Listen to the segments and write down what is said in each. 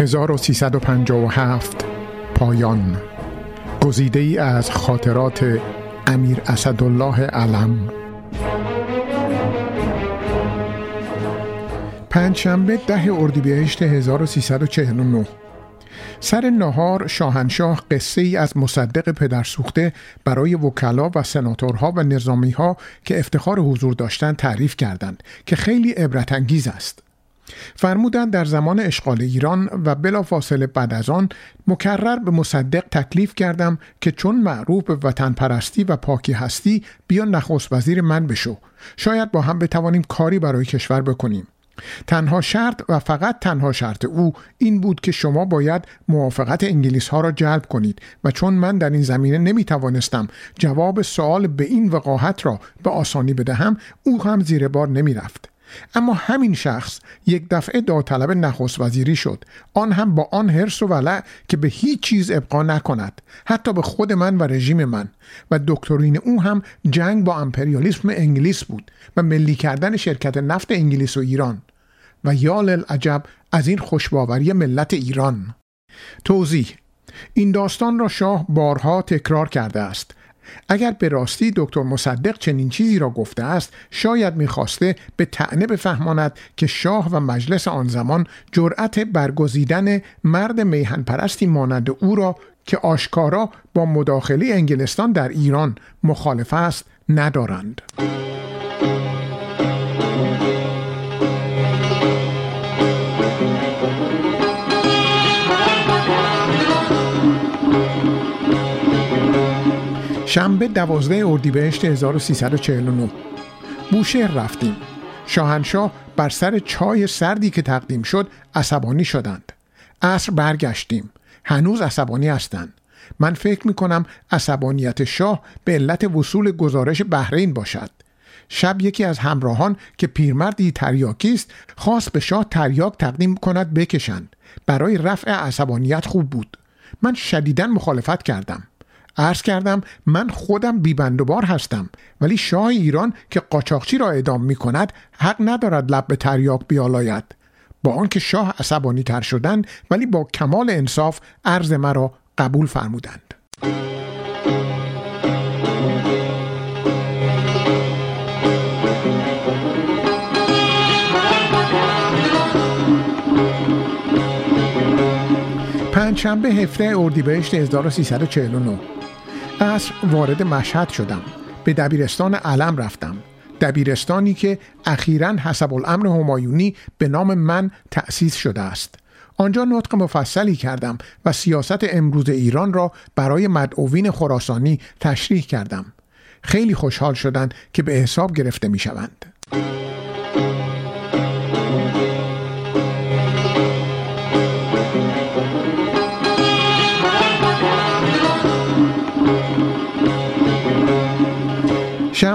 1357 پایان. گزیده ای از خاطرات امیر اسدالله علم. پنجشنبه ده اردیبهشت 1349 سر نهار شاهنشاه قصه ای از مصدق پدرسوخته برای وکلا و سناتورها و نظامی ها که افتخار حضور داشتند تعریف کردند که خیلی عبرت انگیز است. فرمودند در زمان اشغال ایران و بلافاصله بعد از آن مکرر به مصدق تکلیف کردم که چون معروف به وطن پرستی و پاکی هستی بیا نخست وزیر من بشو شاید با هم بتوانیم کاری برای کشور بکنیم تنها شرط و فقط تنها شرط او این بود که شما باید موافقت انگلیس ها را جلب کنید و چون من در این زمینه نمی توانستم جواب سوال به این وقاحت را به آسانی بدهم او هم زیر بار نمی رفت. اما همین شخص یک دفعه داوطلب نخست وزیری شد. آن هم با آن حرس و ولع که به هیچ چیز ابقا نکند حتی به خود من و رژیم من. و دکترین او هم جنگ با امپریالیسم انگلیس بود و ملی کردن شرکت نفت انگلیس و ایران. و یال العجب از این خوشباوری ملت ایران. توضیح این داستان را شاه بارها تکرار کرده است. اگر به راستی دکتر مصدق چنین چیزی را گفته است شاید می‌خواسته به تعنه بفهماند که شاه و مجلس آن زمان جرأت برگزیدن مرد میهن پرستی مانند او را که آشکارا با مداخله انگلستان در ایران مخالف است ندارند. شنبه دوازده اردیبهشت 1349 بوشهر رفتیم. شاهنشاه بر سر چای سردی که تقدیم شد عصبانی شدند. عصر برگشتیم. هنوز عصبانی هستند. من فکر می کنم عصبانیت شاه به علت وصول گزارش بحرین باشد. شب یکی از همراهان که پیرمردی تریاکی است خواست به شاه تریاک تقدیم کند بکشند. برای رفع عصبانیت خوب بود. من شدیدا مخالفت کردم. عرض کردم من خودم بیبندوبار هستم ولی شاه ایران که قاچاقچی را اعدام می کند حق ندارد لب به تریاک بیالاید. با آنکه شاه عصبانی تر شدند ولی با کمال انصاف عرض مرا قبول فرمودند. پنجشنبه هفته اردیبهشت 1349 عصر وارد مشهد شدم. به دبیرستان علم رفتم. دبیرستانی که اخیرا حسب الامر همایونی به نام من تأسیس شده است. آنجا نطق مفصلی کردم و سیاست امروز ایران را برای مدعوین خراسانی تشریح کردم. خیلی خوشحال شدند که به حساب گرفته می شوند.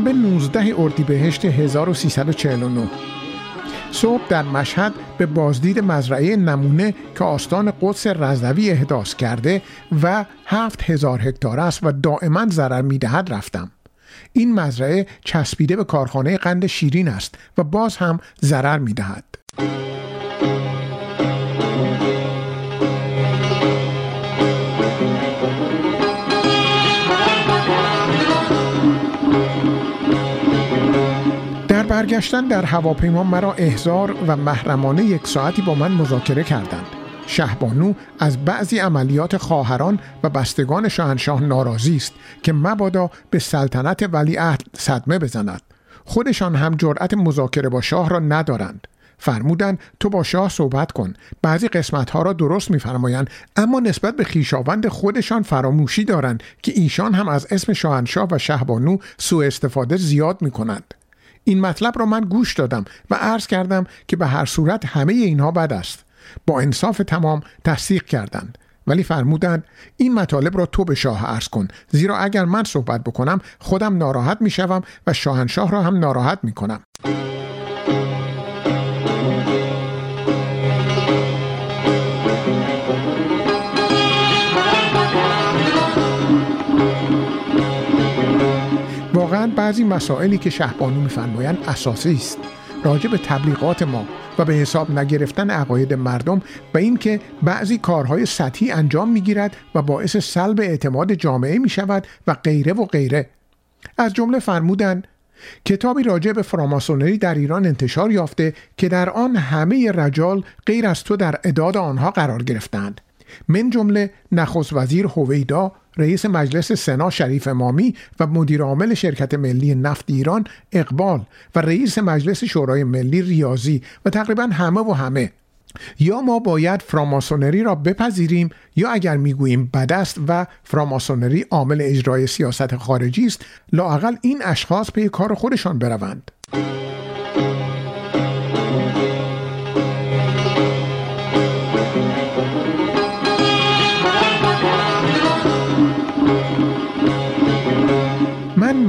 شنبه 19 اردیبهشت 1349 صبح در مشهد به بازدید مزرعه نمونه که آستان قدس رضوی احداث کرده و هفت هزار هکتار است و دائما ضرر می‌دهد رفتم. این مزرعه چسبیده به کارخانه قند شیرین است و باز هم ضرر می‌دهد. برگشتن در هواپیما مرا احزار و محرمانه یک ساعتی با من مذاکره کردند. شهبانو از بعضی عملیات خواهران و بستگان شاهنشاه ناراضی است که مبادا به سلطنت ولیعهد صدمه بزند. خودشان هم جرأت مذاکره با شاه را ندارند. فرمودند تو با شاه صحبت کن. بعضی قسمت ها را درست میفرمایند اما نسبت به خیشاوند خودشان فراموشی دارند که ایشان هم از اسم شاهنشاه و شهبانو سوء استفاده زیاد می کنند این مطلب را من گوش دادم و عرض کردم که به هر صورت همه اینها بد است. با انصاف تمام تصدیق کردند. ولی فرمودند این مطالب را تو به شاه عرض کن. زیرا اگر من صحبت بکنم خودم ناراحت می شوم و شاهنشاه را هم ناراحت می کنم بعضی مسائلی که شهبانو میفرمایند اساسی است. راجع به تبلیغات ما و به حساب نگرفتن عقاید مردم و اینکه بعضی کارهای سطحی انجام می‌گیرد و باعث سلب اعتماد جامعه می شود و غیره و غیره. از جمله فرمودن کتابی راجع به فراماسونری در ایران انتشار یافته که در آن همه رجال غیر از تو در اداد آنها قرار گرفتند من جمله نخست وزیر هویدا رئیس مجلس سنا شریف امامی و مدیر عامل شرکت ملی نفت ایران اقبال و رئیس مجلس شورای ملی ریاضی و تقریبا همه و همه. یا ما باید فراماسونری را بپذیریم یا اگر می‌گوییم بد است و فراماسونری عامل اجرای سیاست خارجی است لاقل این اشخاص پی کار خودشان بروند.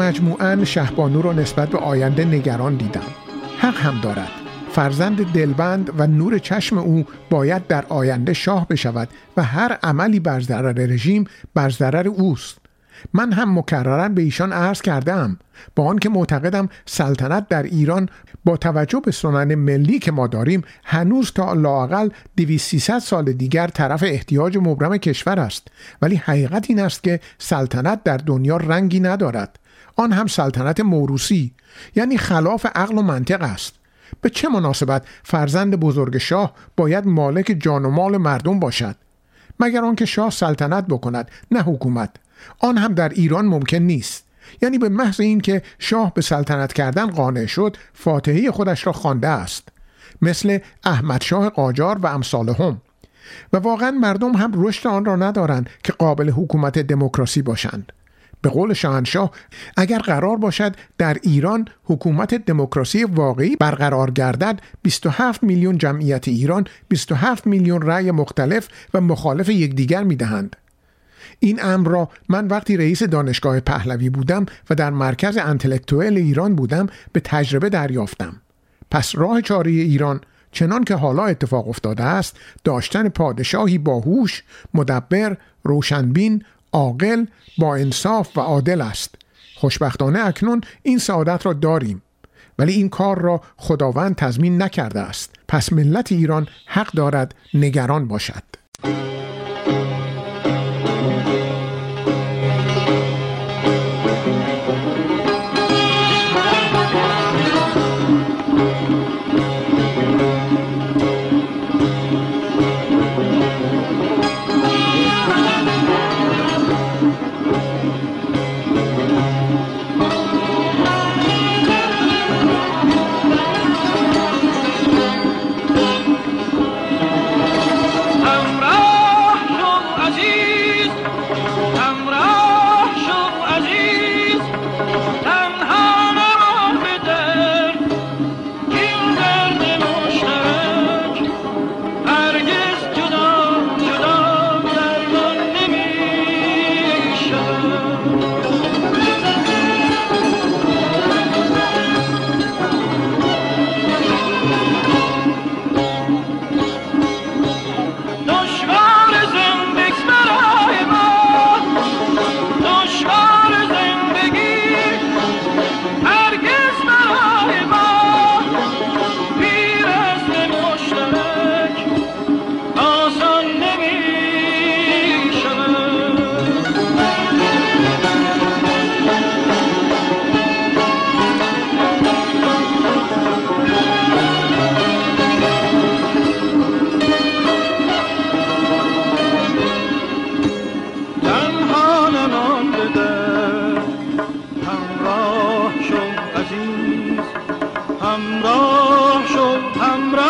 مجموعا شهبانو را نسبت به آینده نگران دیدم. حق هم دارد. فرزند دلبند و نور چشم او باید در آینده شاه بشود و هر عملی بر ضرر رژیم بر ضرر اوست. من هم مکررا به ایشان عرض کردم با آنکه معتقدم سلطنت در ایران با توجه به سنن ملی که ما داریم هنوز تا لاقل 200 سال دیگر طرف احتیاج مبرم کشور است. ولی حقیقت این است که سلطنت در دنیا رنگی ندارد. آن هم سلطنت موروسی یعنی خلاف عقل و منطق است. به چه مناسبت فرزند بزرگ شاه باید مالک جان و مال مردم باشد؟ مگر آنکه شاه سلطنت بکند نه حکومت. آن هم در ایران ممکن نیست. یعنی به محض اینکه شاه به سلطنت کردن قانع شد فاتحه خودش را خوانده است. مثل احمد شاه قاجار و امثالهم. و واقعا مردم هم رشد آن را ندارند که قابل حکومت دموکراسی باشند. به قول شاهنشاه اگر قرار باشد در ایران حکومت دموکراسی واقعی برقرار گردد 27 میلیون جمعیت ایران 27 میلیون رأی مختلف و مخالف یکدیگر می‌دهند. این امر را من وقتی رئیس دانشگاه پهلوی بودم و در مرکز انتلکتوئل ایران بودم به تجربه دریافتم. پس راه چاره ایران چنان که حالا اتفاق افتاده است داشتن پادشاهی باهوش مدبر روشنبین عاقل با انصاف و عادل است. خوشبختانه اکنون این سعادت را داریم. ولی این کار را خداوند تضمین نکرده است. پس ملت ایران حق دارد نگران باشد. همراه شو همراه